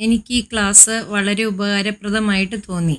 എനിക്ക് ഈ ക്ലാസ് വളരെ ഉപകാരപ്രദമായിട്ട് തോന്നി.